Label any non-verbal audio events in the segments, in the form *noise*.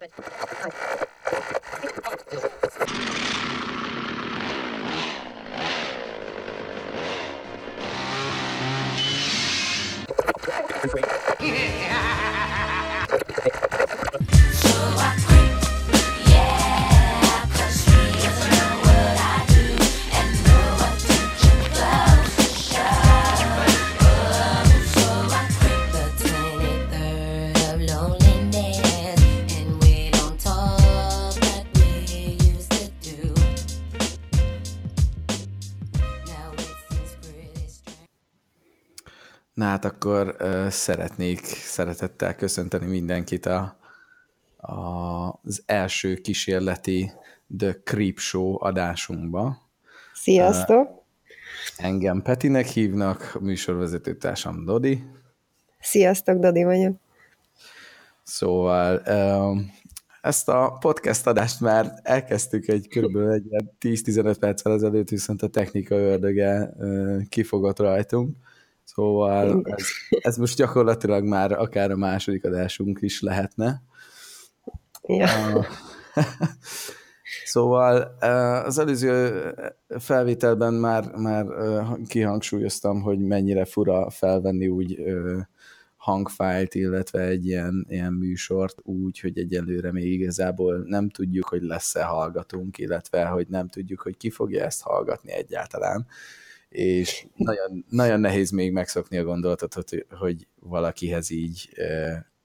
The akkor uh, szeretnék szeretettel köszönteni mindenkit a, a, az első kísérleti The Creep Show adásunkba. Sziasztok! Engem Petinek hívnak, a műsorvezetőtársam Dodi. Sziasztok, Dodi vagyok. Szóval um, ezt a podcast adást már elkezdtük egy körülbelül egy ilyen 10-15 perccel ezelőtt, viszont a technika ördöge uh, kifogott rajtunk. Szóval ez, ez most gyakorlatilag már akár a második adásunk is lehetne. Ja. Szóval az előző felvételben már, már kihangsúlyoztam, hogy mennyire fura felvenni úgy hangfájlt, illetve egy ilyen, ilyen műsort úgy, hogy egyelőre még igazából nem tudjuk, hogy lesz-e hallgatunk, illetve hogy nem tudjuk, hogy ki fogja ezt hallgatni egyáltalán. És nagyon, nagyon nehéz még megszokni a gondolatot, hogy, hogy valakihez így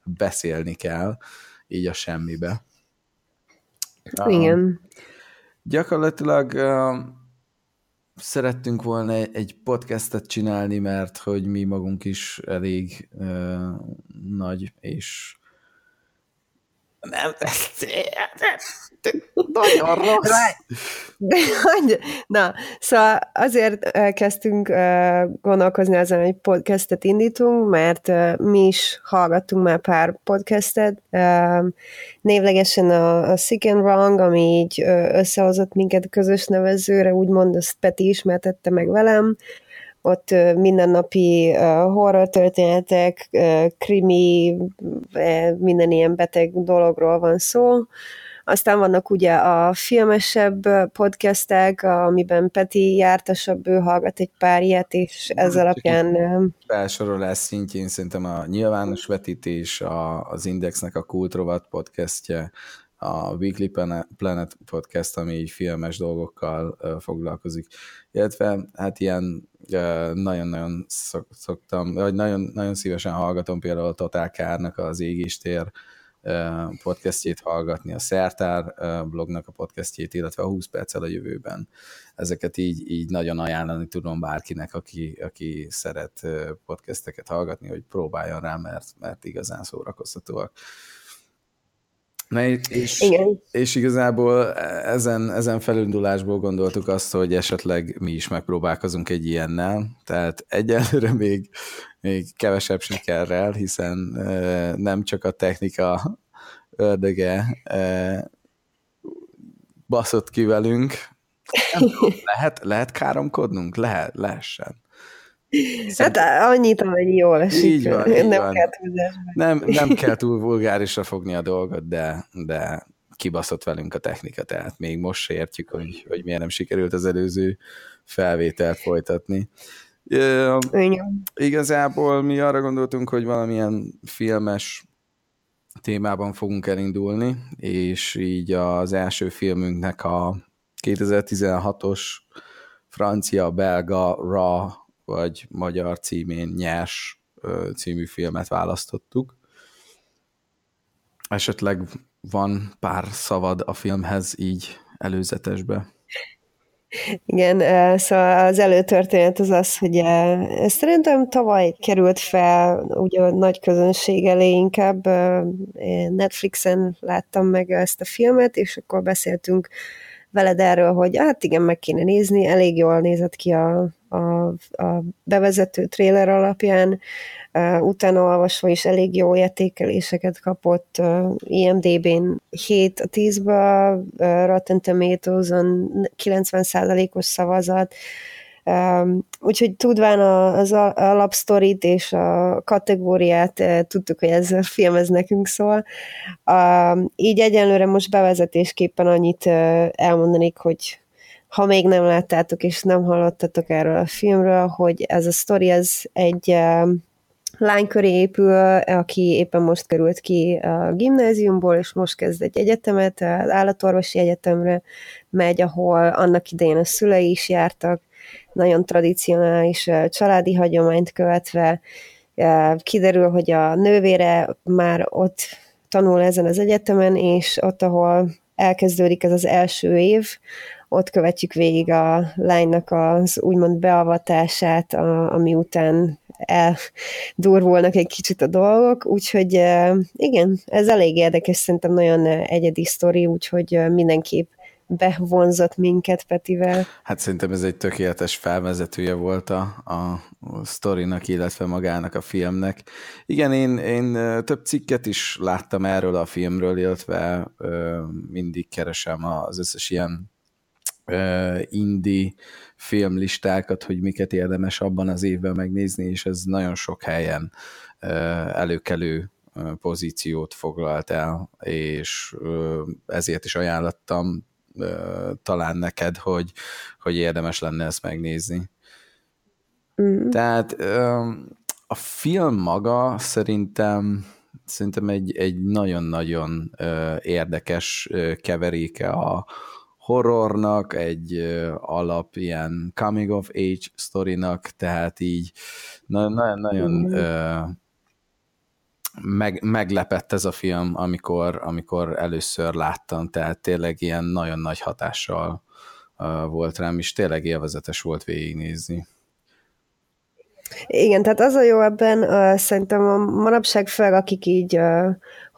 beszélni kell, így a semmibe. Igen. Gyakorlatilag szerettünk volna egy, egy podcastet csinálni, mert hogy mi magunk is elég uh, nagy és nem, nagyon rossz. De, hogy- na, szóval azért kezdtünk gondolkozni azon, hogy podcastet indítunk, mert mi is hallgattunk már pár podcastet, névlegesen a, a Sick and Wrong, ami így eh, összehozott minket közös nevezőre, úgymond azt Peti ismertette meg velem, ott mindennapi horror történetek, krimi, minden ilyen beteg dologról van szó. Aztán vannak ugye a filmesebb podcastek, amiben Peti jártasabb, ő hallgat egy pár ilyet, és ez Csak alapján felsorolás szintjén szerintem a nyilvános vetítés, a, az Indexnek a Kultrovat podcastje, a Weekly Planet- podcast, ami így filmes dolgokkal foglalkozik, illetve hát ilyen nagyon-nagyon szok, szoktam, vagy nagyon, nagyon szívesen hallgatom például a Total Kárnak az Égéstér podcastjét hallgatni, a Szertár blognak a podcastjét, illetve a 20 perccel a jövőben. Ezeket így, így nagyon ajánlani tudom bárkinek, aki, aki szeret podcasteket hallgatni, hogy próbáljon rá, mert, mert igazán szórakoztatóak. Na, és, Igen. és igazából ezen, ezen felindulásból gondoltuk azt, hogy esetleg mi is megpróbálkozunk egy ilyennel, tehát egyelőre még, még kevesebb sikerrel, hiszen nem csak a technika ördöge baszott ki velünk. Nem lehet, lehet káromkodnunk? Lehet, lehessen. Hát annyit, amennyi jól esik. Így van, így nem van. kell túlzásba. Nem, nem kell túl vulgárisra fogni a dolgot, de, de kibaszott velünk a technika, tehát még most se értjük, hogy, hogy miért nem sikerült az előző felvételt folytatni. Ö, Igen. Igazából mi arra gondoltunk, hogy valamilyen filmes témában fogunk elindulni, és így az első filmünknek a 2016-os francia-belga Ra, vagy magyar címén Nyers című filmet választottuk. Esetleg van pár szavad a filmhez így előzetesbe. Igen, szóval az előtörténet az az, hogy ez szerintem tavaly került fel ugye a nagy közönség elé inkább. Netflixen láttam meg ezt a filmet, és akkor beszéltünk veled erről, hogy hát igen, meg kéne nézni, elég jól nézett ki a, a, a bevezető trailer alapján, utána olvasva is elég jó értékeléseket kapott, IMDB-n 7 a 10-ből, uh, Rotten Tomatoes-on 90%-os szavazat, Úgyhogy tudván az alapsztorit és a kategóriát tudtuk, hogy ez a film ez nekünk szól. Így egyenlőre most bevezetésképpen annyit elmondanék, hogy ha még nem láttátok és nem hallottatok erről a filmről, hogy ez a sztori, ez egy lány köré épül, aki éppen most került ki a gimnáziumból, és most kezd egy egyetemet, az állatorvosi egyetemre megy, ahol annak idején a szülei is jártak, nagyon tradicionális családi hagyományt követve. Kiderül, hogy a nővére már ott tanul ezen az egyetemen, és ott, ahol elkezdődik ez az első év, ott követjük végig a lánynak az úgymond beavatását, a, ami után eldurvulnak egy kicsit a dolgok, úgyhogy igen, ez elég érdekes, szerintem nagyon egyedi sztori, úgyhogy mindenképp bevonzott minket Petivel. Hát szerintem ez egy tökéletes felvezetője volt a, a sztorinak, illetve magának a filmnek. Igen, én, én több cikket is láttam erről a filmről, illetve ö, mindig keresem az összes ilyen indie filmlistákat, hogy miket érdemes abban az évben megnézni, és ez nagyon sok helyen előkelő pozíciót foglalt el, és ezért is ajánlottam talán neked, hogy, hogy érdemes lenne ezt megnézni. Mm. Tehát a film maga szerintem szerintem egy, egy nagyon-nagyon érdekes keveréke a, horrornak, egy alap ilyen coming of age sztorinak, tehát így nagyon, nagyon mm. meg, meglepett ez a film, amikor, amikor először láttam, tehát tényleg ilyen nagyon nagy hatással volt rám, és tényleg élvezetes volt végignézni. Igen, tehát az a jó ebben, uh, szerintem a manapság fel, akik így uh,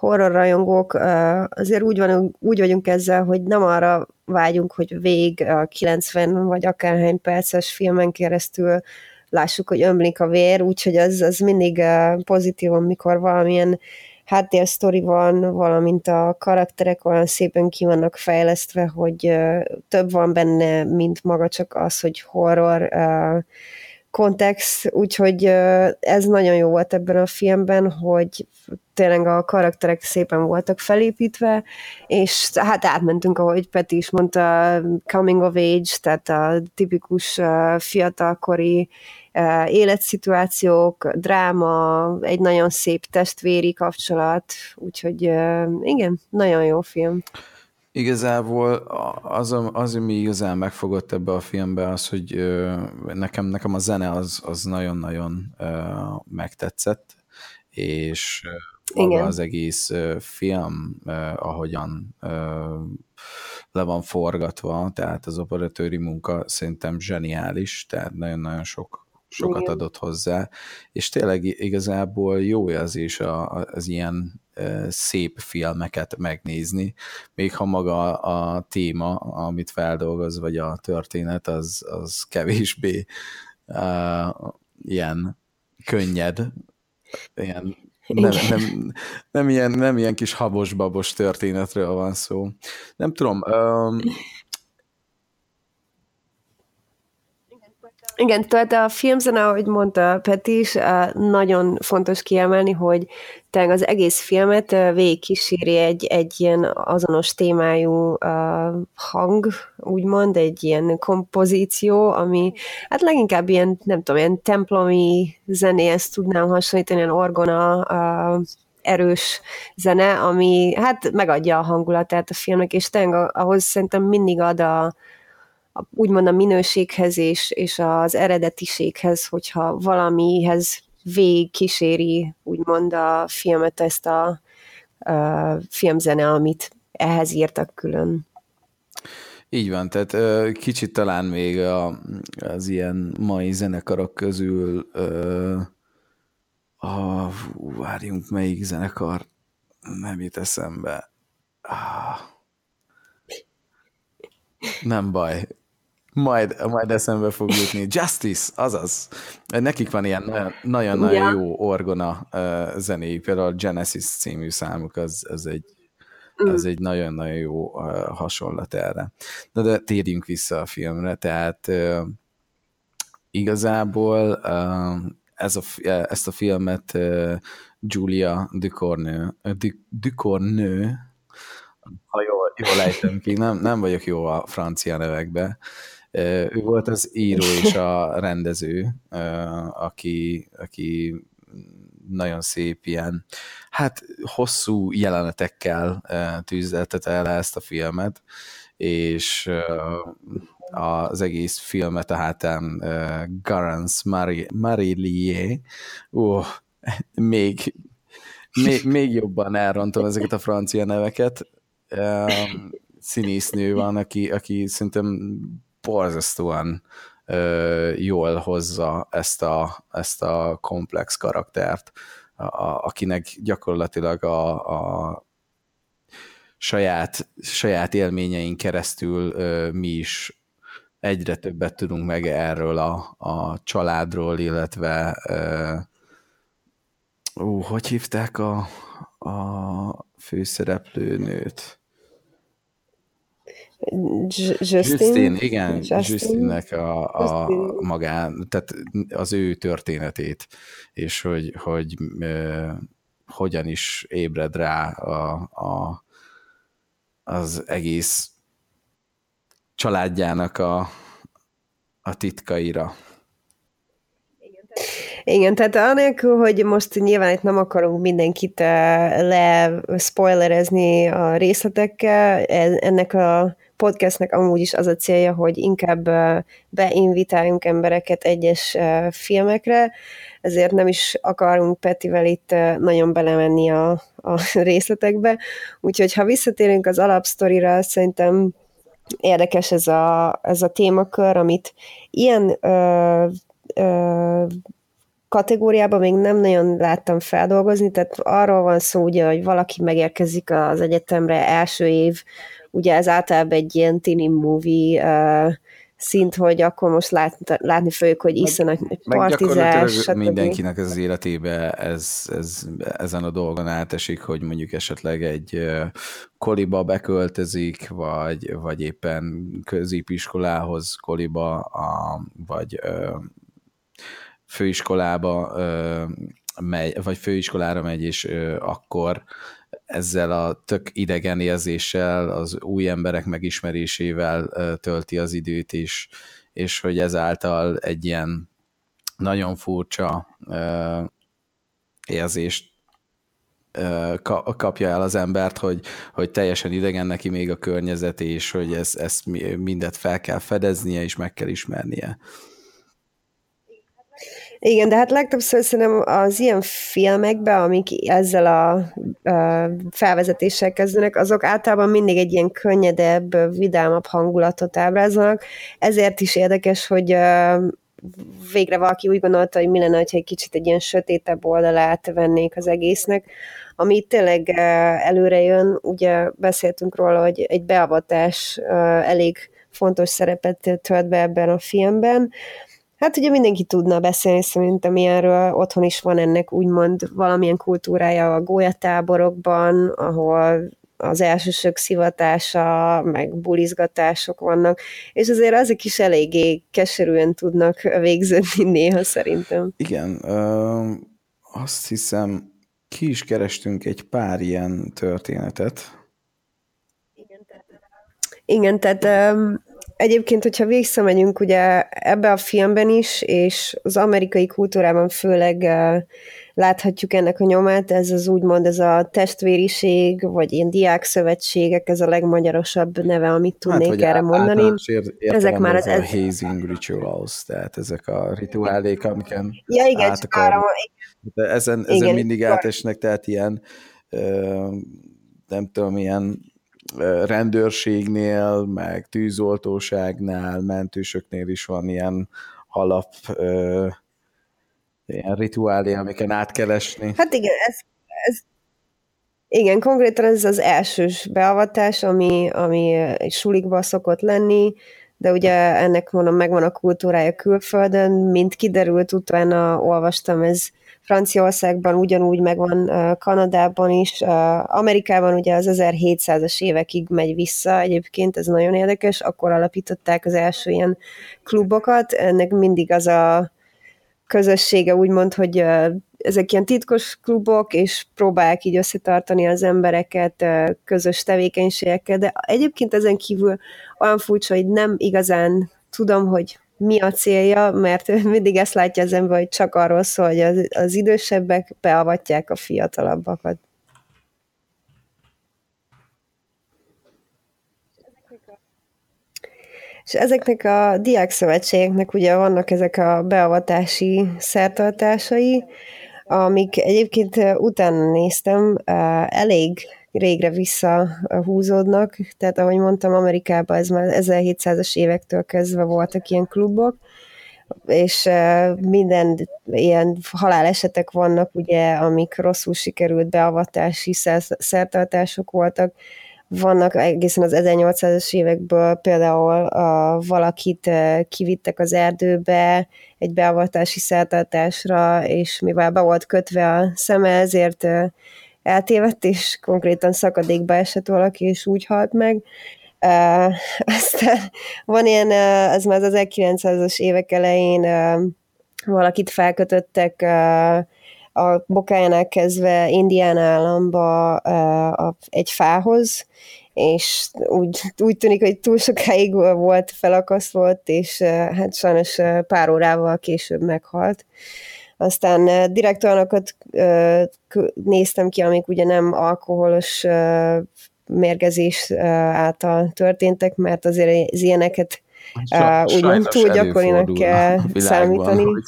horror rajongók, uh, azért úgy, van, úgy vagyunk ezzel, hogy nem arra vágyunk, hogy vég a 90 vagy akárhány perces filmen keresztül lássuk, hogy ömlik a vér, úgyhogy az, az mindig pozitív, amikor valamilyen háttérsztori van, valamint a karakterek olyan szépen ki vannak fejlesztve, hogy több van benne, mint maga csak az, hogy horror, kontext, úgyhogy ez nagyon jó volt ebben a filmben, hogy tényleg a karakterek szépen voltak felépítve, és hát átmentünk, ahogy Peti is mondta, coming of age, tehát a tipikus fiatalkori életszituációk, dráma, egy nagyon szép testvéri kapcsolat, úgyhogy igen, nagyon jó film. Igazából az, az, ami igazán megfogott ebbe a filmbe, az, hogy nekem, nekem a zene az, az nagyon-nagyon megtetszett, és maga az egész film, ahogyan le van forgatva, tehát az operatőri munka szerintem zseniális, tehát nagyon-nagyon sok sokat Igen. adott hozzá, és tényleg igazából jó érzés az ilyen szép filmeket megnézni, még ha maga a téma, amit feldolgoz, vagy a történet, az, az kevésbé uh, ilyen könnyed, ilyen nem, nem, nem, ilyen, nem ilyen kis habos-babos történetről van szó. Nem tudom, um, Igen, tehát a filmzene, ahogy mondta Peti is, nagyon fontos kiemelni, hogy tényleg az egész filmet végigkíséri egy, egy ilyen azonos témájú hang, úgymond, egy ilyen kompozíció, ami hát leginkább ilyen, nem tudom, ilyen templomi zenéhez tudnám hasonlítani, ilyen orgona erős zene, ami hát megadja a hangulatát a filmnek, és tényleg ahhoz szerintem mindig ad a, a, úgymond a minőséghez és, és az eredetiséghez, hogyha valamihez végig kíséri úgymond a filmet, ezt a, a filmzene, amit ehhez írtak külön. Így van, tehát kicsit talán még a, az ilyen mai zenekarok közül a, várjunk, melyik zenekar nem jut eszembe. Ah. Nem baj, majd, majd eszembe fog jutni. Justice, azaz. Nekik van ilyen nagyon-nagyon jó orgona zenéjük, például a Genesis című számuk, az, az egy mm. az egy nagyon-nagyon jó hasonlat erre. Na de térjünk vissza a filmre, tehát igazából ez a, ezt a filmet Julia Ducournau, Ducournau ha jól, jól ejtem ki, nem, nem vagyok jó a francia nevekbe. Ő volt az író és *laughs* a rendező, aki, aki nagyon szép ilyen, hát hosszú jelenetekkel tűzeltette el ezt a filmet, és az egész filmet a hátán Garance Marillier, uh, még, még, még jobban elrontom ezeket a francia neveket, színésznő van, aki, aki szerintem borzasztóan uh, jól hozza ezt a, ezt a komplex karaktert, a, a, akinek gyakorlatilag a, a saját, saját élményeink keresztül uh, mi is egyre többet tudunk meg erről a, a családról, illetve uh, ú, hogy hívták a, a főszereplőnőt? Justin? Justin, igen, Justin. Justinnek a, a Justin. magán, tehát az ő történetét, és hogy, hogy ö, hogyan is ébred rá a, a, az egész családjának a, a titkaira. Igen, tehát anélkül, hogy most nyilván itt nem akarunk mindenkit le spoilerezni a részletekkel, e, ennek a podcastnek amúgy is az a célja, hogy inkább beinvitáljunk embereket egyes filmekre, ezért nem is akarunk Petivel itt nagyon belemenni a, a *laughs* részletekbe. Úgyhogy ha visszatérünk az alapsztorira, szerintem érdekes ez a, ez a témakör, amit ilyen ö, ö, kategóriában még nem nagyon láttam feldolgozni, tehát arról van szó, ugye, hogy valaki megérkezik az egyetemre első év, ugye ez általában egy ilyen tini movie uh, szint, hogy akkor most lát, látni fogjuk, hogy isznak partizás, mindenkinek az életébe ez, ez, ezen a dolgon átesik, hogy mondjuk esetleg egy koliba beköltözik, vagy, vagy éppen középiskolához koliba, a, vagy főiskolába megy, vagy főiskolára megy, és akkor ezzel a tök idegen érzéssel, az új emberek megismerésével tölti az időt is, és hogy ezáltal egy ilyen nagyon furcsa érzést kapja el az embert, hogy, hogy teljesen idegen neki még a környezet, és hogy ezt, ezt mindet fel kell fedeznie, és meg kell ismernie. Igen, de hát legtöbbször szerintem az ilyen filmekben, amik ezzel a, a felvezetéssel kezdenek, azok általában mindig egy ilyen könnyedebb, vidámabb hangulatot ábrázolnak. Ezért is érdekes, hogy végre valaki úgy gondolta, hogy mi lenne, hogyha egy kicsit egy ilyen sötétebb oldalát vennék az egésznek, ami tényleg előre jön, ugye beszéltünk róla, hogy egy beavatás elég fontos szerepet tölt be ebben a filmben, Hát ugye mindenki tudna beszélni szerintem ilyenről, otthon is van ennek úgymond valamilyen kultúrája a gólyatáborokban, ahol az elsősök szivatása, meg bulizgatások vannak, és azért azok is eléggé keserűen tudnak végződni néha szerintem. Igen, ö, azt hiszem, ki is kerestünk egy pár ilyen történetet. Igen, tehát um, Egyébként, hogyha visszamegyünk ugye ebbe a filmben is, és az amerikai kultúrában főleg uh, láthatjuk ennek a nyomát, ez az úgymond ez a testvériség, vagy ilyen diákszövetségek, ez a legmagyarosabb neve, amit hát, tudnék hát, erre mondani. Ezek már az... A hazing rituals, tehát ezek a rituálék, amiken ja, igen, át akar... De ezen, ezen igen, mindig átesnek, tehát ilyen uh, nem tudom, ilyen rendőrségnél, meg tűzoltóságnál, mentősöknél is van ilyen alap ilyen rituálé, amiken át kell esni. Hát igen, ez, ez igen, konkrétan ez az elsős beavatás, ami, ami sulikba szokott lenni, de ugye ennek mondom, megvan a kultúrája külföldön, mint kiderült, utána olvastam, ez Franciaországban ugyanúgy megvan, Kanadában is, Amerikában ugye az 1700-as évekig megy vissza, egyébként ez nagyon érdekes, akkor alapították az első ilyen klubokat, ennek mindig az a közössége úgymond, hogy ezek ilyen titkos klubok, és próbálják így összetartani az embereket közös tevékenységekkel, de egyébként ezen kívül olyan furcsa, hogy nem igazán tudom, hogy mi a célja, mert *laughs* mindig ezt látja az ember, hogy csak arról szól, hogy az, az idősebbek beavatják a fiatalabbakat. És ezeknek a diákszövetségeknek ugye vannak ezek a beavatási szertartásai, amik egyébként utána néztem, elég régre visszahúzódnak, tehát ahogy mondtam, Amerikában ez már 1700-as évektől kezdve voltak ilyen klubok, és minden ilyen halálesetek vannak, ugye, amik rosszul sikerült beavatási szertartások voltak, vannak egészen az 1800-as évekből például a, valakit kivittek az erdőbe egy beavatási szertartásra, és mivel be volt kötve a szeme, ezért eltévedt, és konkrétan szakadékba esett valaki, és úgy halt meg. Uh, *laughs* aztán van ilyen, uh, ez már az 1900-as évek elején uh, valakit felkötöttek uh, a bokájánál kezdve Indián államba uh, a, egy fához, és úgy, úgy tűnik, hogy túl sokáig volt felakasztott, és uh, hát sajnos uh, pár órával később meghalt. Uh, aztán direkt olyanokat néztem ki, amik ugye nem alkoholos mérgezés által történtek, mert azért az ilyeneket úgymond túl gyakorinak kell számítani. Hogy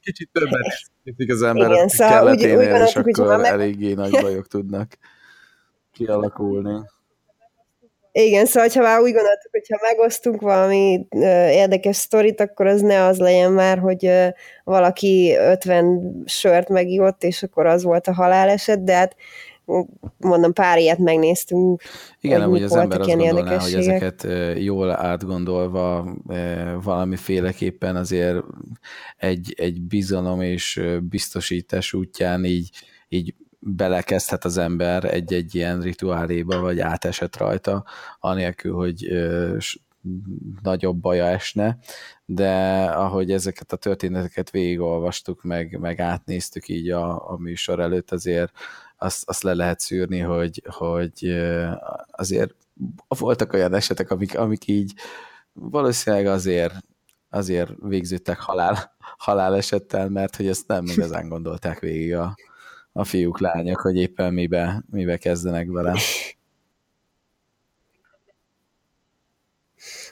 kicsit többet hiszik az ember Igen, szóval úgy, úgy és akkor meg... eléggé nagy bajok tudnak kialakulni. Igen, szóval ha már úgy gondoltuk, hogy ha megosztunk valami érdekes sztorit, akkor az ne az legyen már, hogy valaki 50 sört megívott, és akkor az volt a haláleset, de hát mondom, pár ilyet megnéztünk. Igen, hogy az ember azt gondolná, hogy ezeket jól átgondolva valamiféleképpen azért egy, egy bizalom és biztosítás útján így, így belekezdhet az ember egy-egy ilyen rituáléba, vagy átesett rajta, anélkül, hogy nagyobb baja esne, de ahogy ezeket a történeteket végigolvastuk, meg, meg átnéztük így a, a műsor előtt, azért azt, azt le lehet szűrni, hogy, hogy azért voltak olyan esetek, amik, amik így valószínűleg azért, azért végződtek halál, halálesettel, mert hogy ezt nem igazán gondolták végig a, a fiúk, lányok, hogy éppen mibe, mibe kezdenek vele.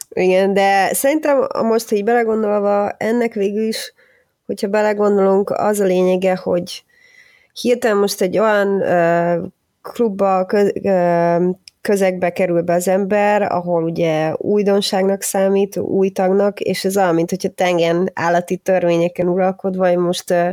Igen, de szerintem most, hogy belegondolva, ennek végül is, hogyha belegondolunk, az a lényege, hogy hirtelen most egy olyan uh, klubba, köz, uh, közegbe kerül be az ember, ahol ugye újdonságnak számít, új tagnak, és ez olyan, mint hogyha tengen állati törvényeken uralkodva, hogy most uh,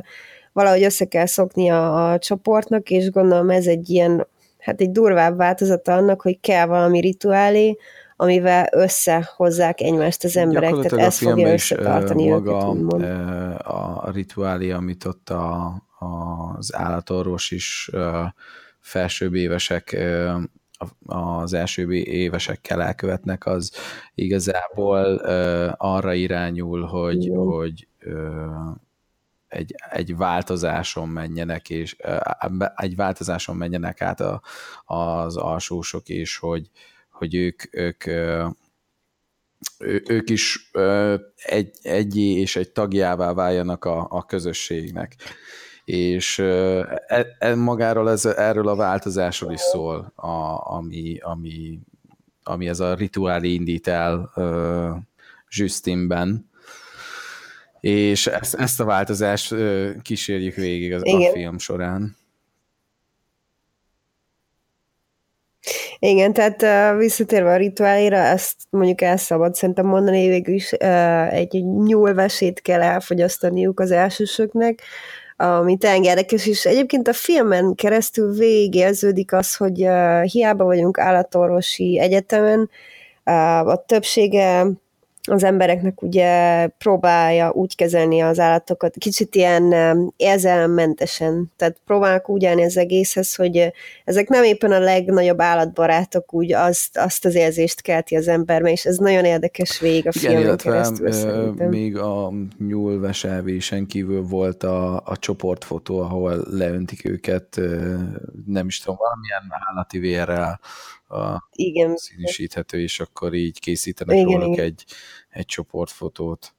valahogy össze kell szokni a, a csoportnak, és gondolom ez egy ilyen, hát egy durvább változata annak, hogy kell valami rituálé, amivel összehozzák egymást az emberek, tehát ez fogja összetartani maga őket, a rituálé, amit ott a, az állatorvos is felsőbb évesek az első évesekkel elkövetnek, az igazából arra irányul, hogy, hogy egy, egy változáson menjenek, és egy változáson menjenek át a, az alsósok, és hogy, hogy ők, ők ők is egy, egyé és egy tagjává váljanak a, a közösségnek. És e, e, magáról ez, erről a változásról is szól, a, ami, ami, ami ez a rituálé indít el Justinben, és ezt, ezt a változást kísérjük végig az, a film során. Igen, tehát uh, visszatérve a rituálira, ezt mondjuk el szabad szerintem mondani, végül is uh, egy nyúlvesét kell elfogyasztaniuk az elsősöknek, ami tényleg érdekes, és egyébként a filmen keresztül végigérződik az, hogy uh, hiába vagyunk állatorvosi egyetemen, uh, a többsége az embereknek ugye próbálja úgy kezelni az állatokat, kicsit ilyen érzelemmentesen, tehát próbálnak úgy állni az egészhez, hogy ezek nem éppen a legnagyobb állatbarátok, úgy azt, azt az érzést kelti az emberben, és ez nagyon érdekes végig a Igen, filmen keresztül ö, szerintem. még a nyúlveselvésen kívül volt a, a csoportfotó, ahol leöntik őket, nem is tudom, valamilyen állati vérrel a Igen, színisíthető, és akkor így készítenek Igen, róluk igen. egy, egy csoportfotót.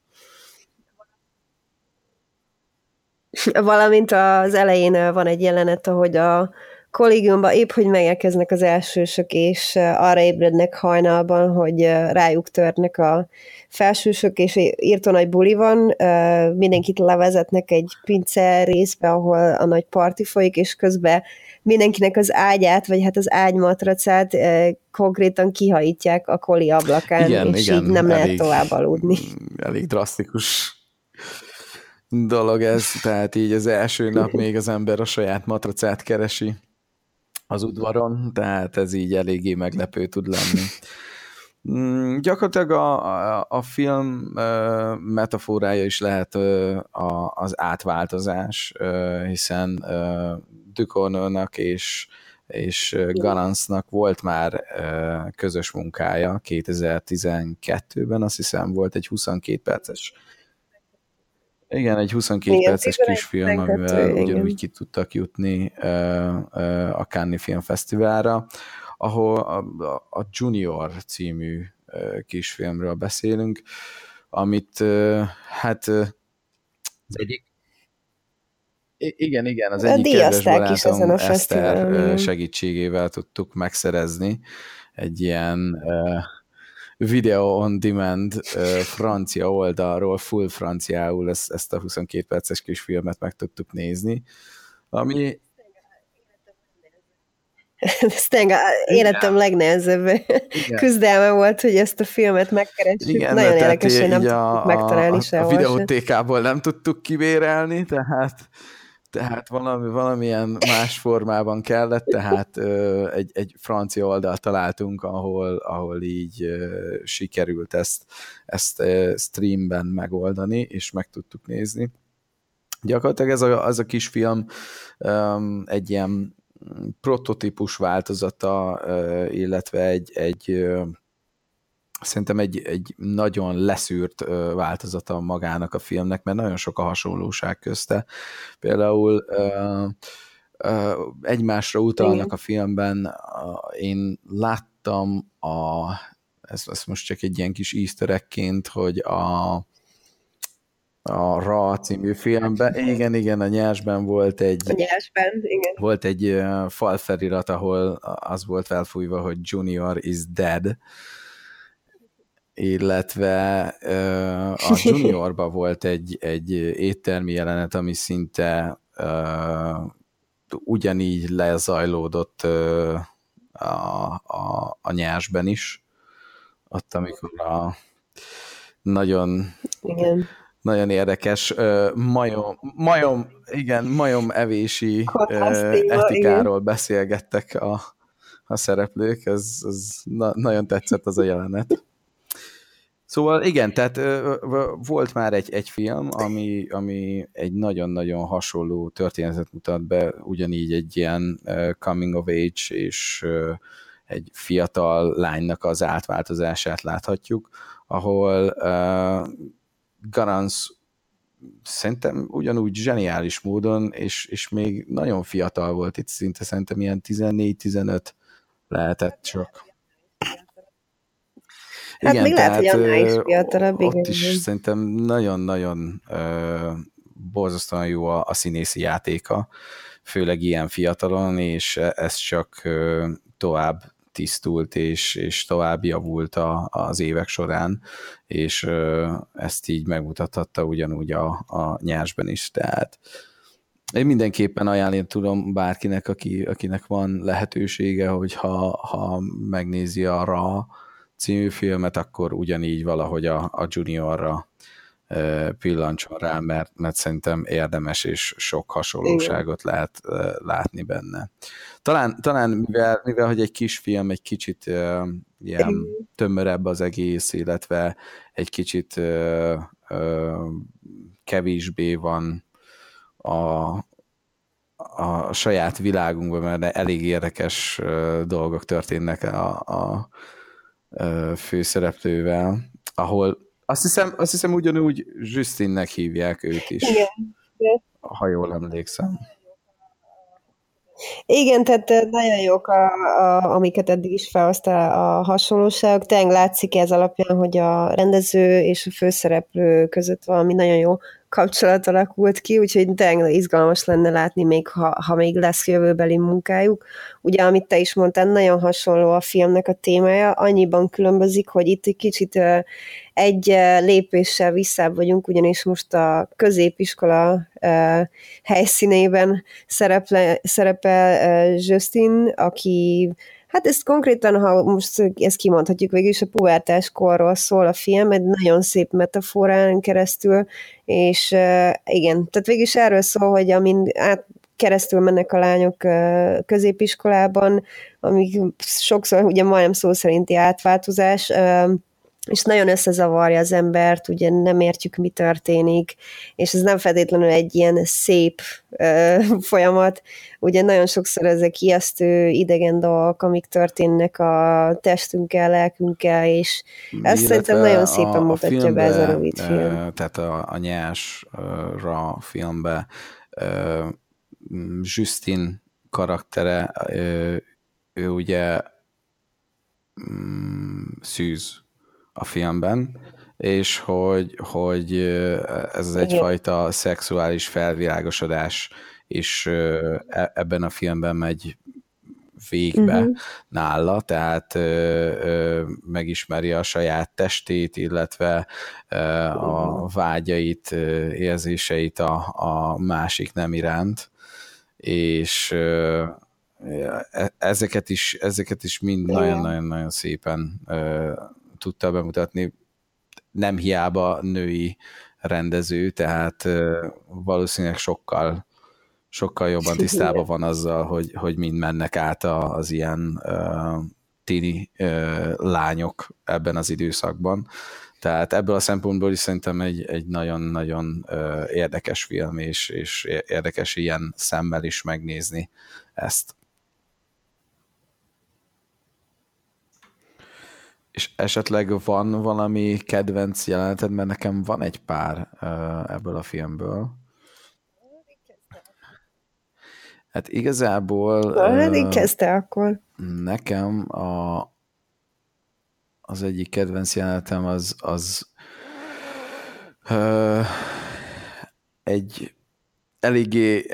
Valamint az elején van egy jelenet, ahogy a kollégiumban épp, hogy megérkeznek az elsősök, és arra ébrednek hajnalban, hogy rájuk törnek a felsősök, és írtó nagy buli van, mindenkit levezetnek egy pince részbe, ahol a nagy parti folyik, és közben mindenkinek az ágyát, vagy hát az ágymatracát ö, konkrétan kihajítják a koli ablakán, Igen, és igen, így nem lehet elég- tovább aludni. Elég drasztikus dolog ez, tehát így az első nap még az ember a saját matracát keresi az udvaron, tehát ez így eléggé meglepő tud lenni. Mm, gyakorlatilag a, a, a film ö, metaforája is lehet ö, a, az átváltozás, ö, hiszen ö, Ducornőnek és, és ö, Ganansnak volt már közös munkája 2012-ben, azt hiszem volt egy 22 perces igen, egy 22 Igen, perces 11, kisfilm, 12, amivel igen. ugyanúgy ki tudtak jutni a Cannes Film Fesztiválra, ahol a, a- Junior című kisfilmről beszélünk, amit hát az egyik igen, igen, az egyik kedves is ezen barátom a Eszter igen. segítségével tudtuk megszerezni egy ilyen ö, video on demand ö, francia oldalról, full franciául ezt, ezt a 22 perces kis filmet meg tudtuk nézni, ami *laughs* tényleg életem legnehezebb küzdelme volt, hogy ezt a filmet megkeressük. igen, Nagyon érdekes, hogy nem így tudtuk megtalálni a, a sehol se. videótékából nem tudtuk kivérelni, tehát tehát valami, valamilyen más formában kellett, tehát ö, egy, egy francia oldalt találtunk, ahol, ahol így ö, sikerült ezt, ezt ö, streamben megoldani, és meg tudtuk nézni. Gyakorlatilag ez a, az a kis film um, egy ilyen prototípus változata, illetve egy, egy szerintem egy, egy nagyon leszűrt változata magának a filmnek, mert nagyon sok a hasonlóság közte. Például egymásra utalnak Igen. a filmben. Én láttam a ez, ez most csak egy ilyen kis easter egg-ként, hogy a a Ra című filmben, igen, igen, a nyásban volt egy, A nyásban, igen. volt egy falfelirat, ahol az volt felfújva, hogy Junior is dead, illetve a *laughs* Juniorban volt egy, egy éttermi jelenet, ami szinte ugyanígy lezajlódott a, a, a nyásben is, ott, amikor a nagyon igen. nagyon érdekes majom, majom, igen, majom evési téma, etikáról beszélgettek a, a szereplők, ez, ez na, nagyon tetszett az a jelenet. Szóval igen, tehát volt már egy, egy film, ami, ami egy nagyon-nagyon hasonló történetet mutat be, ugyanígy egy ilyen coming of age és egy fiatal lánynak az átváltozását láthatjuk, ahol uh, Garance szerintem ugyanúgy zseniális módon, és, és még nagyon fiatal volt itt, szinte szerintem ilyen 14-15 lehetett csak. Hát még lehet, hogy annál is fiatalabb, Ott igen, is igen. szerintem nagyon-nagyon borzasztóan jó a, a színészi játéka, főleg ilyen fiatalon, és ez csak tovább tisztult, és, és tovább javult a, az évek során, és ezt így megmutathatta ugyanúgy a, a nyársban is, tehát én mindenképpen ajánlani tudom bárkinek, aki, akinek van lehetősége, hogy ha, ha megnézi a Ra című filmet, akkor ugyanígy valahogy a, a Juniorra pillancson rá, mert, mert szerintem érdemes, és sok hasonlóságot lehet ö, látni benne. Talán, talán mivel, mivel, hogy egy kis film, egy kicsit ö, ilyen tömörebb az egész, illetve egy kicsit ö, ö, kevésbé van a, a saját világunkban, mert elég érdekes dolgok történnek a, a főszereplővel, ahol azt hiszem, azt hiszem ugyanúgy Justinnek hívják őt is, Igen. ha jól emlékszem. Igen, tehát nagyon jók, a, a, amiket eddig is felhoztál a hasonlóságok. Tényleg látszik ez alapján, hogy a rendező és a főszereplő között valami nagyon jó kapcsolat alakult ki, úgyhogy tényleg izgalmas lenne látni még, ha, ha még lesz jövőbeli munkájuk. Ugye, amit te is mondtál, nagyon hasonló a filmnek a témája, annyiban különbözik, hogy itt egy kicsit egy lépéssel visszább vagyunk, ugyanis most a középiskola helyszínében szereple, szerepel Justin, aki Hát ezt konkrétan, ha most ezt kimondhatjuk végül is, a pubertás korról szól a film, egy nagyon szép metaforán keresztül, és igen, tehát végül is erről szól, hogy amin át keresztül mennek a lányok középiskolában, amik sokszor ugye majdnem szó szerinti átváltozás, és nagyon összezavarja az embert, ugye nem értjük, mi történik, és ez nem feltétlenül egy ilyen szép ö, *laughs* folyamat, ugye nagyon sokszor ezek ijesztő, idegen dolgok, amik történnek a testünkkel, lelkünkkel, és ezt szerintem nagyon szépen a, mutatja a filmbe, be ez a rövid film. Tehát a, a nyásra filmbe Justin karaktere, ő ugye mm, szűz a filmben, és hogy, hogy ez az egyfajta szexuális felvilágosodás is e, ebben a filmben megy végbe uh-huh. nála, tehát ö, ö, megismeri a saját testét, illetve ö, a vágyait, ö, érzéseit a, a másik nem iránt, és ö, e, ezeket is, ezeket is mind nagyon-nagyon-nagyon szépen ö, tudta bemutatni. Nem hiába női rendező, tehát valószínűleg sokkal sokkal jobban tisztában van azzal, hogy, hogy mind mennek át az ilyen uh, tini uh, lányok ebben az időszakban. Tehát ebből a szempontból is szerintem egy, egy nagyon-nagyon uh, érdekes film, és, és érdekes ilyen szemmel is megnézni ezt. És esetleg van valami kedvenc jeleneted, mert nekem van egy pár ebből a filmből. Hát igazából... Uh, kezdte akkor. Nekem a, az egyik kedvenc jelenetem az, az uh, egy eléggé,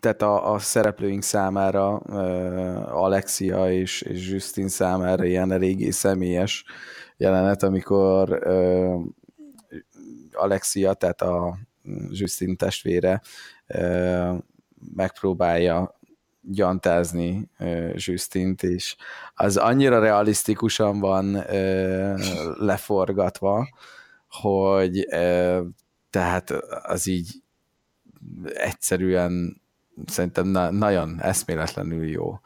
tehát a, a szereplőink számára, uh, Alexia és, és Justin számára ilyen eléggé személyes jelenet, amikor uh, Alexia, tehát a Justin testvére uh, megpróbálja gyantázni Justint, és az annyira realisztikusan van leforgatva, hogy tehát az így egyszerűen szerintem na- nagyon eszméletlenül jó.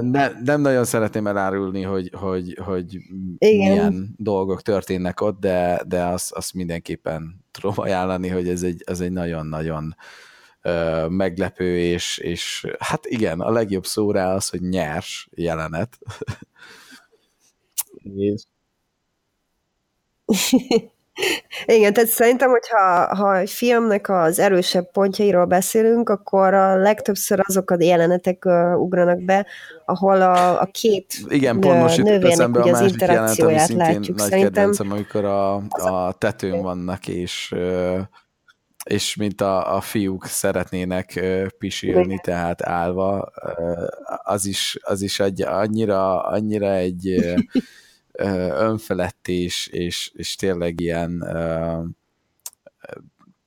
Ne, nem nagyon szeretném elárulni, hogy, hogy, hogy Igen. milyen dolgok történnek ott, de, de azt, azt mindenképpen tudom ajánlani, hogy ez egy, ez egy nagyon-nagyon meglepő, és, és hát igen, a legjobb szó rá az, hogy nyers jelenet. *laughs* és Igen, tehát szerintem, hogyha ha egy filmnek az erősebb pontjairól beszélünk, akkor a legtöbbször azok a jelenetek uh, ugranak be, ahol a, a két Igen, pont most nővérnek ugye az interakcióját jelenet, látjuk. Nagy szerintem... kedvencem, amikor a, a tetőn vannak, és és mint a, a fiúk szeretnének pisilni, tehát állva, az is, az is annyira, annyira egy *laughs* önfelett és, és, és tényleg ilyen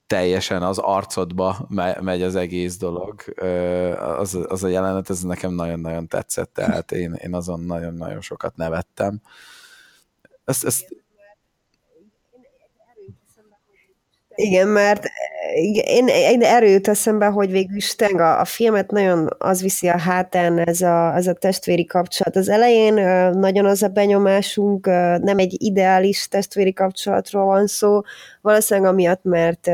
teljesen az arcodba megy az egész dolog. Az, az a jelenet, ez nekem nagyon-nagyon tetszett, tehát én, én azon nagyon-nagyon sokat nevettem. Ezt, ezt Igen, mert én, én erről jut eszembe, hogy végül is a, a filmet nagyon az viszi a hátán ez a, ez a testvéri kapcsolat. Az elején nagyon az a benyomásunk, nem egy ideális testvéri kapcsolatról van szó, valószínűleg amiatt, mert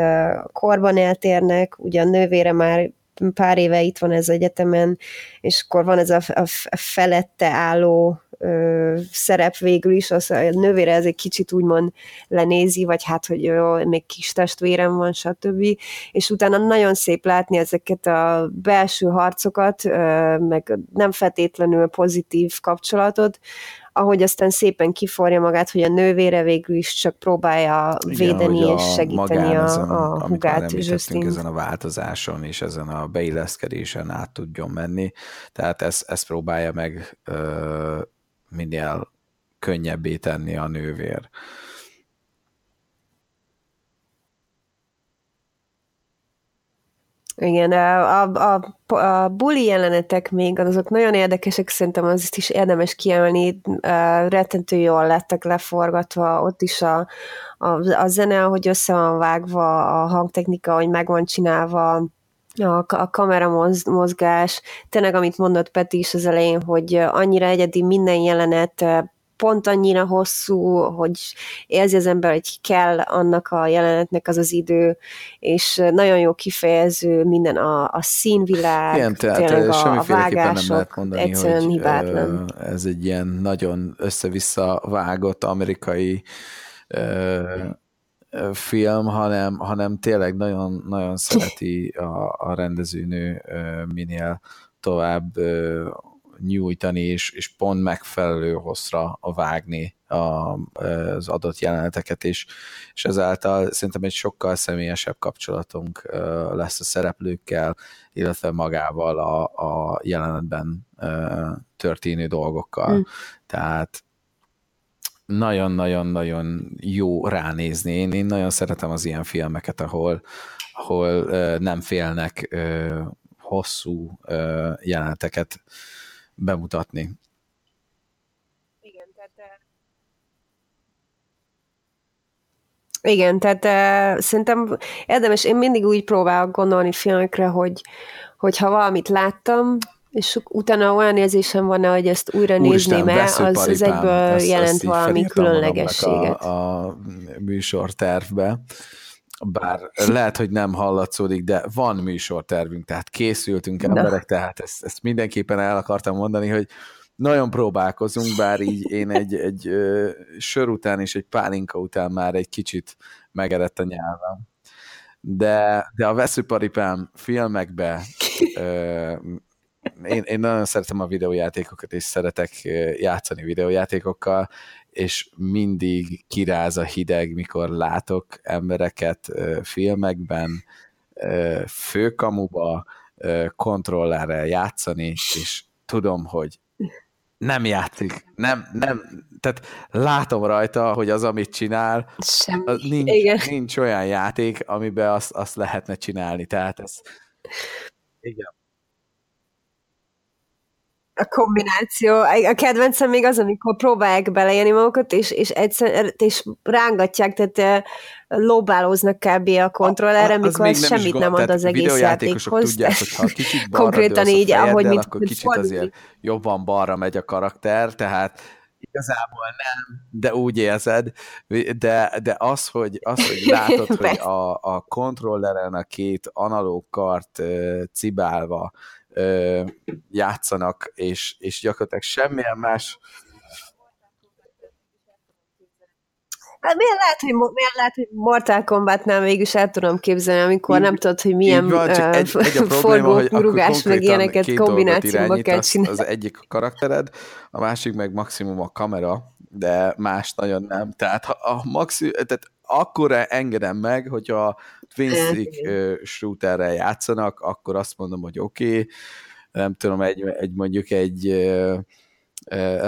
korban eltérnek, ugye a nővére már pár éve itt van ez egyetemen, és akkor van ez a, a felette álló ö, szerep végül is, az a nővére ez egy kicsit úgymond lenézi, vagy hát, hogy jó, még kis testvérem van, stb. És utána nagyon szép látni ezeket a belső harcokat, ö, meg nem feltétlenül pozitív kapcsolatot, ahogy aztán szépen kiforja magát, hogy a nővére végül is csak próbálja Igen, védeni és segíteni a, ezen, a hugát. ezen a változáson és ezen a beilleszkedésen át tudjon menni. Tehát ezt, ezt próbálja meg ö, minél könnyebbé tenni a nővér. Igen, a, a, a buli jelenetek még azok nagyon érdekesek, szerintem az is érdemes kiemelni, rettentő jól lettek leforgatva, ott is a, a, a zene, hogy össze van vágva, a hangtechnika, hogy meg van csinálva, a, a kamera mozgás, tényleg amit mondott Peti is az elején, hogy annyira egyedi minden jelenet, pont annyira hosszú, hogy érzi az ember, hogy kell annak a jelenetnek az az idő, és nagyon jó kifejező minden a, a színvilág, Igen, tehát tényleg a, a vágások, nem lehet mondani, egyszerűen hogy hibátlan. ez egy ilyen nagyon össze-vissza vágott amerikai film, hanem, hanem tényleg nagyon, nagyon szereti a, a rendezőnő minél tovább nyújtani, és, és pont megfelelő hosszra a vágni a, az adott jeleneteket, és, és ezáltal szerintem egy sokkal személyesebb kapcsolatunk lesz a szereplőkkel, illetve magával a, a jelenetben történő dolgokkal. Mm. Tehát nagyon-nagyon-nagyon jó ránézni. Én, én nagyon szeretem az ilyen filmeket, ahol, ahol nem félnek hosszú jeleneteket bemutatni. Igen, tehát igen, tehát uh, szerintem érdemes, én mindig úgy próbálok gondolni filmekre, hogy, ha valamit láttam, és utána olyan érzésem van, hogy ezt újra nézném el, az, az egyből ezt, jelent ezt valami különlegességet. A, a műsortervbe, bár lehet, hogy nem hallatszódik, de van műsortervünk, tehát készültünk emberek, tehát ezt, ezt mindenképpen el akartam mondani, hogy nagyon próbálkozunk, bár így én egy, egy ö, sör után és egy pálinka után már egy kicsit megerett a nyelvem. De, de a veszőparipám filmekbe ö, én, én nagyon szeretem a videójátékokat, és szeretek játszani videójátékokkal, és mindig kiráz a hideg, mikor látok embereket filmekben, főkamuba, kontrollerrel játszani, és tudom, hogy nem játszik, nem, nem, tehát látom rajta, hogy az, amit csinál, az nincs, nincs olyan játék, amiben azt, azt lehetne csinálni, tehát ez igen a kombináció. A kedvencem még az, amikor próbálják beleélni magukat, és, és, egyszer, és rángatják, tehát lóbálóznak kb. a kontrollerre, mikor ez semmit nem ad az egész játékhoz. tudják, hogy ha kicsit Konkrétan így, ahogy mit akkor kicsit azért jobban balra megy a karakter, tehát igazából nem, de úgy érzed, de, de az, hogy, az, hogy látod, *laughs* hogy a, a kontrolleren a két analóg kart cibálva ö, játszanak, és, és gyakorlatilag semmilyen más Hát miért lehet, hogy, miért lehet, hogy Mortal Kombatnál mégis el tudom képzelni, amikor így, nem tudod, hogy milyen van, csak egy, egy a *laughs* probléma, hogy rugás, meg ilyeneket kombinációba kell csinálni. Az egyik a karaktered, a másik meg maximum a kamera, de más nagyon nem. Tehát ha a maximum, tehát akkor engedem meg, hogyha twin stick shooterrel játszanak, akkor azt mondom, hogy oké, okay, nem tudom, egy, egy mondjuk egy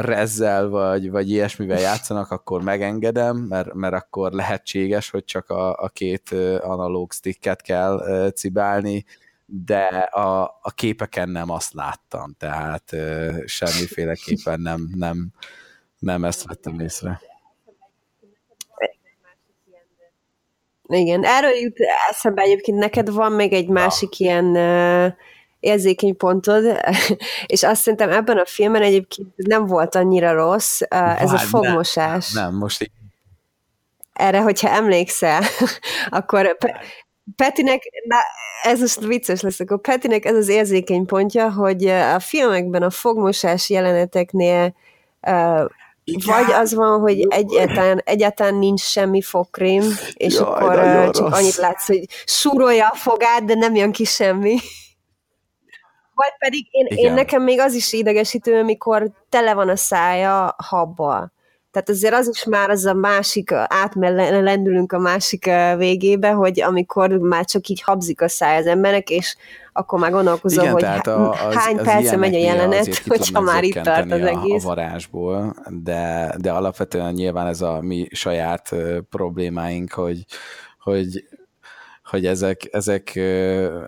rezzel, vagy, vagy ilyesmivel *laughs* játszanak, akkor megengedem, mert, mert akkor lehetséges, hogy csak a, a két analóg sticket kell cibálni, de a, a képeken nem azt láttam, tehát semmiféleképpen nem, nem, nem ezt vettem észre. Igen, erről jut eszembe egyébként neked van még egy másik ilyen uh, érzékeny pontod, *laughs* és azt szerintem ebben a filmen egyébként nem volt annyira rossz, uh, ez a fogmosás. Nem, nem, most így Erre, hogyha emlékszel, *laughs* akkor Pe- Petinek, na, ez most vicces lesz, akkor Petinek ez az érzékeny pontja, hogy a filmekben a fogmosás jeleneteknél uh, Igen. vagy az van, hogy egyáltalán, egyáltalán nincs semmi fogkrém, és Jaj, akkor uh, csak rossz. annyit látsz, hogy súrolja a fogát, de nem jön ki semmi. Vagy pedig én, én nekem még az is idegesítő, amikor tele van a szája habbal. Tehát azért az is már az a másik, átmelendülünk a másik végébe, hogy amikor már csak így habzik a száj az embernek, és akkor már gondolkozom, Igen, hogy tehát há- a, az, hány az perce megy a jelenet, hogyha már itt tart az zökkenteni a, egész. a varázsból, de, de alapvetően nyilván ez a mi saját problémáink, hogy, hogy hogy ezek, ezek,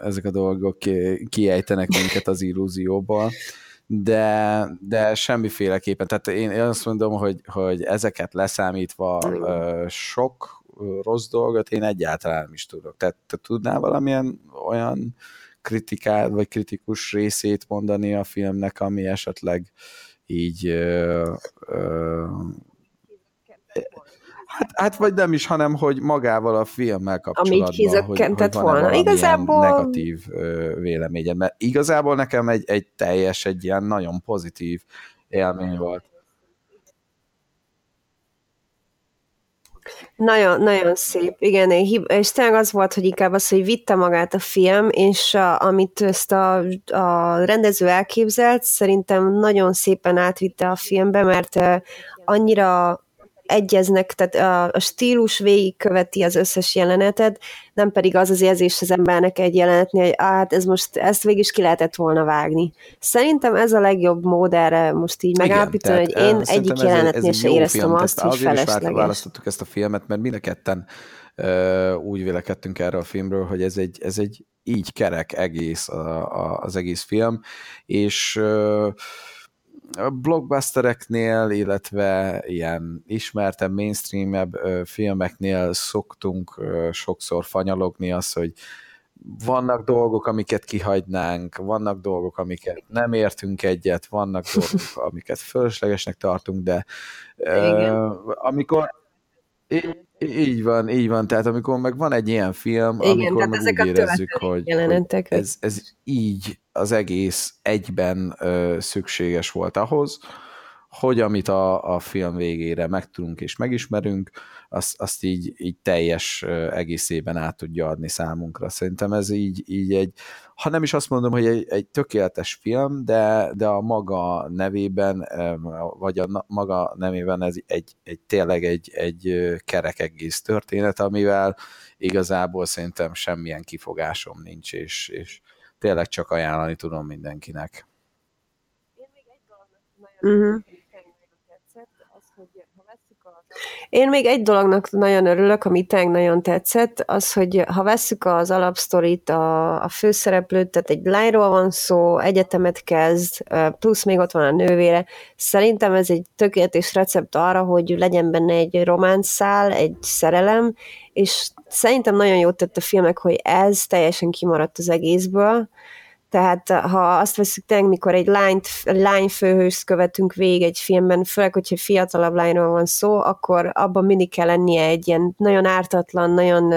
ezek a dolgok ki- kiejtenek minket az illúzióból, de, de semmiféleképpen, tehát én, azt mondom, hogy, hogy ezeket leszámítva sok rossz dolgot én egyáltalán nem is tudok. Tehát te tudnál valamilyen olyan kritikát, vagy kritikus részét mondani a filmnek, ami esetleg így ö, ö, Hát, hát vagy nem is, hanem hogy magával a filmmel kapcsolatban, hogy, hogy kizökkentett van-e volna. Igazából- negatív ö, véleményed, mert igazából nekem egy, egy teljes, egy ilyen nagyon pozitív élmény volt. Nagyon, nagyon szép, igen, és tényleg az volt, hogy inkább az, hogy vitte magát a film, és a, amit ezt a, a rendező elképzelt, szerintem nagyon szépen átvitte a filmbe, mert annyira egyeznek, tehát a, a stílus végigköveti az összes jelenetet, nem pedig az az érzés az embernek egy jelenetnél, hogy hát ez most, ezt végig is ki lehetett volna vágni. Szerintem ez a legjobb mód erre most így megállapítani, hogy én egyik jelenetnél se éreztem film, azt, hogy azért is felesleges. választottuk ezt a filmet, mert mind a ketten ö, úgy vélekedtünk erről a filmről, hogy ez egy, ez egy így kerek egész a, a, az egész film, és a blockbustereknél, illetve ilyen ismertebb, mainstreamebb filmeknél szoktunk sokszor fanyalogni az, hogy vannak dolgok, amiket kihagynánk, vannak dolgok, amiket nem értünk egyet, vannak dolgok, amiket fölöslegesnek tartunk, de Igen. ö, amikor így van, így van, tehát amikor meg van egy ilyen film, Igen, amikor meg ezek úgy érezzük, hogy, hogy- ez, ez így az egész egyben ö, szükséges volt ahhoz, hogy amit a, a film végére megtudunk és megismerünk, azt, azt így, így teljes egészében át tudja adni számunkra. Szerintem ez így, így egy, ha nem is azt mondom, hogy egy, egy tökéletes film, de, de a maga nevében, vagy a maga nevében ez egy, egy tényleg egy, egy kerek egész történet, amivel igazából szerintem semmilyen kifogásom nincs, és, és tényleg csak ajánlani tudom mindenkinek. Uh-huh. Én még egy dolognak nagyon örülök, ami tényleg nagyon tetszett, az, hogy ha vesszük az alapsztorit, a, a főszereplőt, tehát egy lányról van szó, egyetemet kezd, plusz még ott van a nővére, szerintem ez egy tökéletes recept arra, hogy legyen benne egy románszál, egy szerelem, és szerintem nagyon jót tett a filmek, hogy ez teljesen kimaradt az egészből, tehát ha azt veszük tényleg, mikor egy lányt, lány főhőst követünk végig egy filmben, főleg, hogyha fiatalabb lányról van szó, akkor abban mindig kell lennie egy ilyen nagyon ártatlan, nagyon,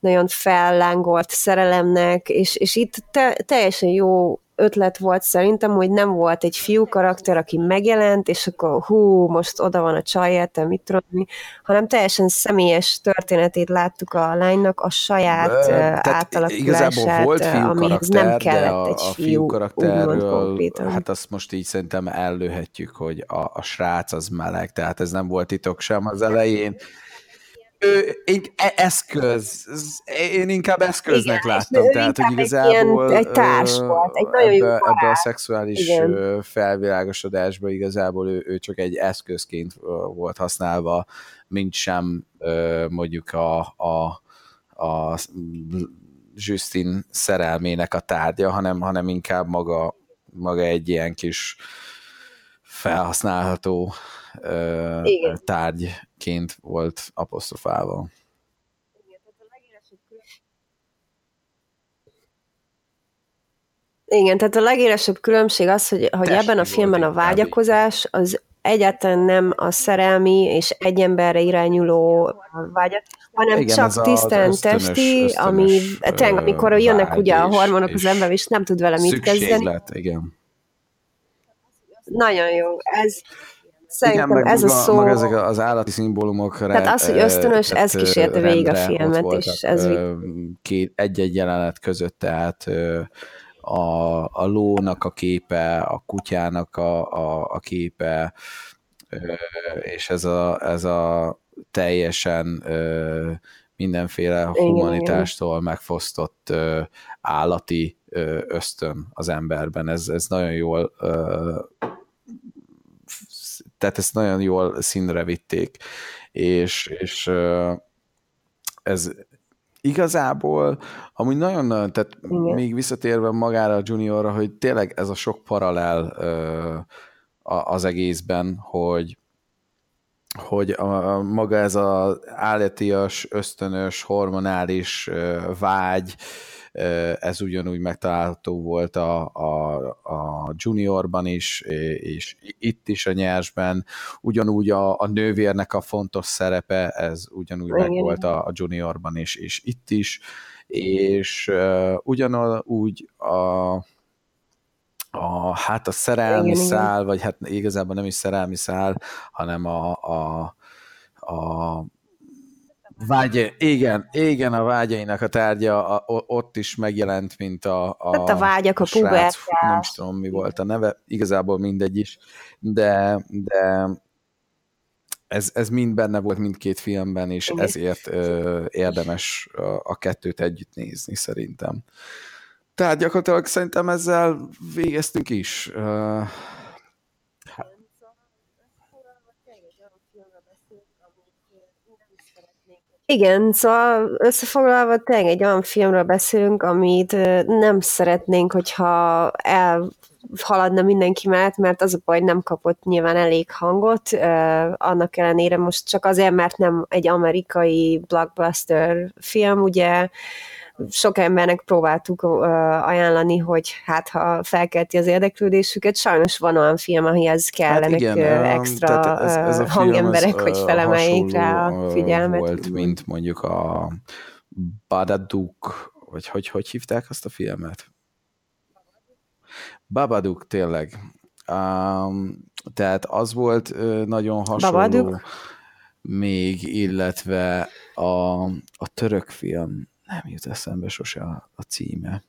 nagyon fellángolt szerelemnek, és, és itt te, teljesen jó ötlet volt szerintem, hogy nem volt egy fiú karakter, aki megjelent, és akkor hú, most oda van a csaj, érte, mit tudom mi, hanem teljesen személyes történetét láttuk a lánynak, a saját tehát átalakulását, igazából volt fiú amihez karakter, nem kellett a, egy a fiú, fiú úgymond karakterről, hát azt most így szerintem ellőhetjük, hogy a, a srác az meleg, tehát ez nem volt titok sem az elején. Ő, e- eszköz, én inkább eszköznek Igen, láttam, tehát hogy inkább egy igazából ilyen- egy társ volt, egy nagyon jó ebbe, barát. ebbe a szexuális Igen. felvilágosodásba igazából ő, ő csak egy eszközként volt használva, mint sem mondjuk a, a, a Justin szerelmének a tárgya, hanem, hanem inkább maga, maga egy ilyen kis felhasználható ö, Igen. tárgyként volt apostrofálva. Igen, tehát a legélesebb különbség az, hogy, hogy ebben a filmben a vágyakozás az egyáltalán nem a szerelmi és egy emberre irányuló vágyat, hanem Igen, csak tisztán az testi, ösztönös, ami tényleg, amikor jönnek ugye a hormonok az ember, és nem tud vele mit kezdeni. Igen. Nagyon jó. Ez, igen, szerintem meg ez a szó... maga ezek az állati szimbólumok. Tehát az, hogy ösztönös, ez kísérte végig a filmet, és ez két, egy-egy jelenet között, tehát a, a lónak a képe, a kutyának a, a, a képe, és ez a, ez a teljesen mindenféle Igen, humanitástól megfosztott állati ösztön az emberben. Ez, ez nagyon jól tehát ezt nagyon jól színre vitték, és, és ez igazából, amúgy nagyon, tehát Igen. még visszatérve magára a juniorra, hogy tényleg ez a sok paralel az egészben, hogy hogy a, a, maga ez az állatias, ösztönös, hormonális vágy, ez ugyanúgy megtalálható volt a, a, a juniorban is, és itt is a nyersben, ugyanúgy a, a nővérnek a fontos szerepe, ez ugyanúgy Igen. meg volt a, a juniorban is, és itt is, és uh, ugyanúgy a a, hát a szerelmi igen. szál, vagy hát igazából nem is szerelmi szál, hanem a, a, a vágy, igen, igen, a vágyainak a tárgya a, ott is megjelent, mint a, a, Hát a vágyak, a srác, pubertás. nem is tudom, mi volt a neve, igazából mindegy is, de, de ez, ez mind benne volt mindkét filmben, és ezért ö, érdemes a, a kettőt együtt nézni, szerintem. Tehát gyakorlatilag szerintem ezzel végeztünk is. Igen, szóval összefoglalva tényleg egy olyan filmről beszélünk, amit nem szeretnénk, hogyha elhaladna mindenki mellett, mert az a baj, nem kapott nyilván elég hangot, annak ellenére most csak azért, mert nem egy amerikai blockbuster film, ugye sok embernek próbáltuk ajánlani, hogy hát ha felkelti az érdeklődésüket, sajnos van olyan film, amihez kellenek igen, ö, ö, extra ez- ez a hangemberek, ez, hogy felemeljék rá a figyelmet. Volt, mint mondjuk a Babadook, vagy hogy, hogy hívták azt a filmet? Babadook, tényleg. Um, tehát az volt nagyon hasonló Babadook? még, illetve a, a török film, nem jut eszembe sose a, a címe.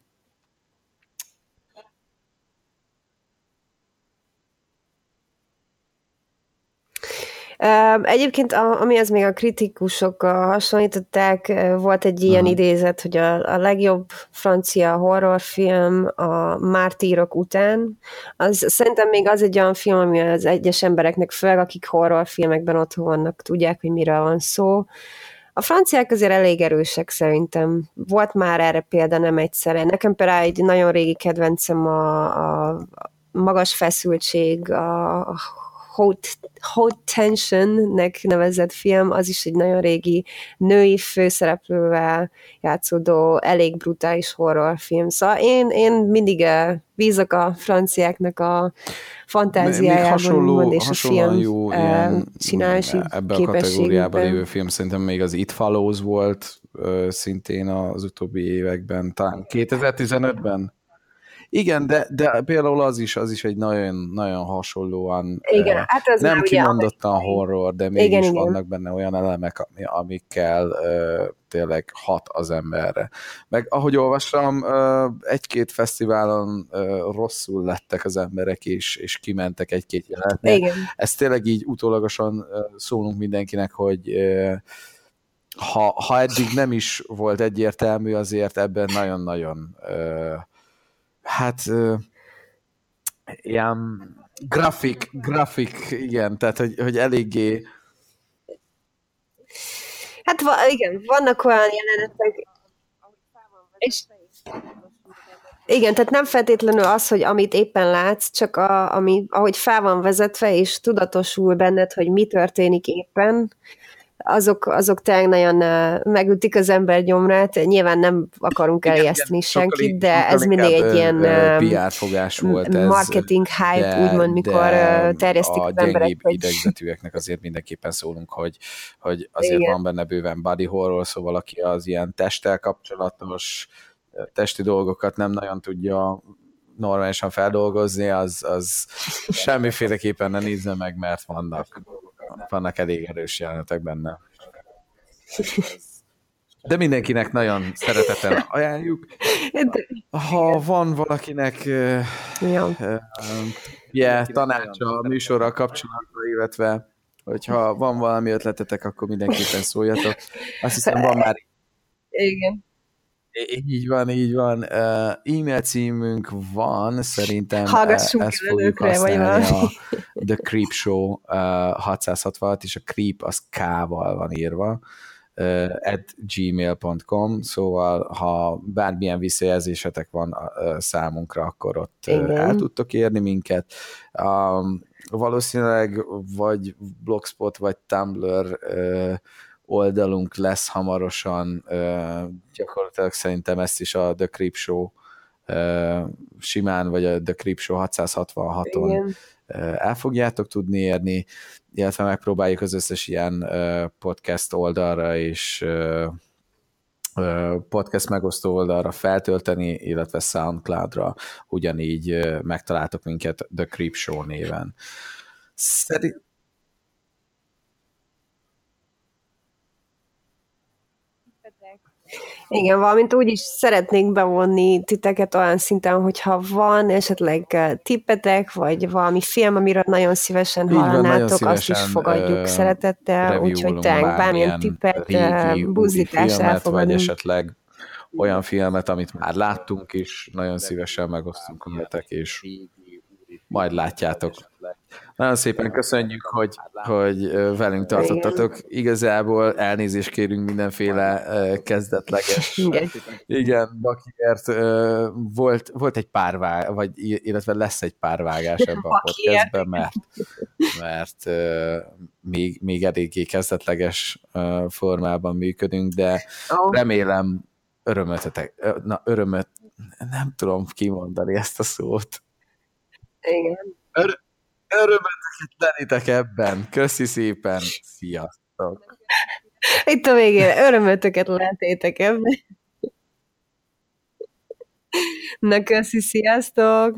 Egyébként, a, ami az még a kritikusokkal hasonlították, volt egy ilyen Aha. idézet, hogy a, a legjobb francia horrorfilm a Mártírok után. Az, szerintem még az egy olyan film, ami az egyes embereknek, főleg akik horrorfilmekben otthon vannak, tudják, hogy miről van szó. A franciák azért elég erősek szerintem. Volt már erre példa nem egyszer. Nekem például egy nagyon régi kedvencem a, a magas feszültség, a Haute, Haute Tension-nek nevezett film, az is egy nagyon régi női főszereplővel játszódó, elég brutális horrorfilm. Szóval én, én mindig eh, bízok a franciáknak a Még fantáziájában, hasonló, úgymond, és a film jó eh, ilyen, csinálási ebbe a kategóriában lévő film szerintem még az It Follows volt szintén az utóbbi években, talán 2015-ben. Igen, de, de például az is, az is egy nagyon, nagyon hasonlóan Igen, hát ez nem ugye kimondottan amerikai. horror, de mégis Igen, igen. vannak benne olyan elemek, ami- amikkel ö, tényleg hat az emberre. Meg ahogy olvastam, egy-két fesztiválon rosszul lettek az emberek, és, és kimentek egy-két jelenetnél. Igen. Ezt tényleg így utólagosan szólunk mindenkinek, hogy ha, ha eddig nem is volt egyértelmű, azért ebben nagyon-nagyon hát ilyen grafik, grafik, igen, tehát hogy, hogy eléggé Hát va- igen, vannak olyan jelenetek, és igen, tehát nem feltétlenül az, hogy amit éppen látsz, csak a, ami, ahogy fel van vezetve, és tudatosul benned, hogy mi történik éppen, azok, azok tényleg nagyon megütik az ember gyomrát. Nyilván nem akarunk sokkal senkit, de ez mindig egy ilyen PR fogás volt ez. marketing hype, úgymond, mikor terjesztik a az emberek, hogy idegzetűeknek azért mindenképpen szólunk, hogy, hogy azért Igen. van benne bőven body horror, szóval aki az ilyen testtel kapcsolatos testi dolgokat nem nagyon tudja normálisan feldolgozni, az, az *laughs* semmiféleképpen ne nézze meg, mert vannak, vannak elég erős jelenetek benne. De mindenkinek nagyon szeretettel ajánljuk. Ha van valakinek ja. uh, yeah, tanácsa a műsorral kapcsolatban, illetve hogyha van valami ötletetek, akkor mindenképpen szóljatok. Azt hiszem, van már Igen. Így van, így van. E-mail címünk van, szerintem Hallgassunk ezt fogjuk előkre, vagy használni a. The Creep Show uh, 666, és a Creep az K-val van írva at gmail.com, szóval ha bármilyen visszajelzésetek van számunkra, akkor ott Igen. el tudtok érni minket. Um, valószínűleg vagy Blogspot, vagy Tumblr uh, oldalunk lesz hamarosan, gyakorlatilag szerintem ezt is a The Creep Show simán, vagy a The Creep Show 666-on Igen. el fogjátok tudni érni, illetve megpróbáljuk az összes ilyen podcast oldalra és podcast megosztó oldalra feltölteni, illetve Soundcloudra ugyanígy megtaláltok minket The Creep Show néven. Szerint... Igen, valamint úgy is szeretnénk bevonni titeket olyan szinten, hogyha van esetleg tippetek, vagy valami film, amiről nagyon szívesen hallanátok, azt is fogadjuk ö, szeretettel, úgyhogy tényleg bármilyen tippet, buzdítást filmet, vagy elfogadunk. esetleg olyan filmet, amit már láttunk is, nagyon szívesen megosztunk veletek, és majd látjátok. Nagyon szépen köszönjük, hogy, hogy velünk tartottatok. Igazából elnézést kérünk mindenféle kezdetleges. Igen. Igen, Bakiért volt, volt egy pár vág, vagy illetve lesz egy pár vágás ebben a podcastben, mert, mert még, még eléggé kezdetleges formában működünk, de remélem örömötetek, na örömöt, nem tudom kimondani ezt a szót. Igen. Ör- örömöteket lelitek ebben. Köszi szépen. Sziasztok. Itt a végére örömötöket lehetétek ebben. Na, köszi, sziasztok!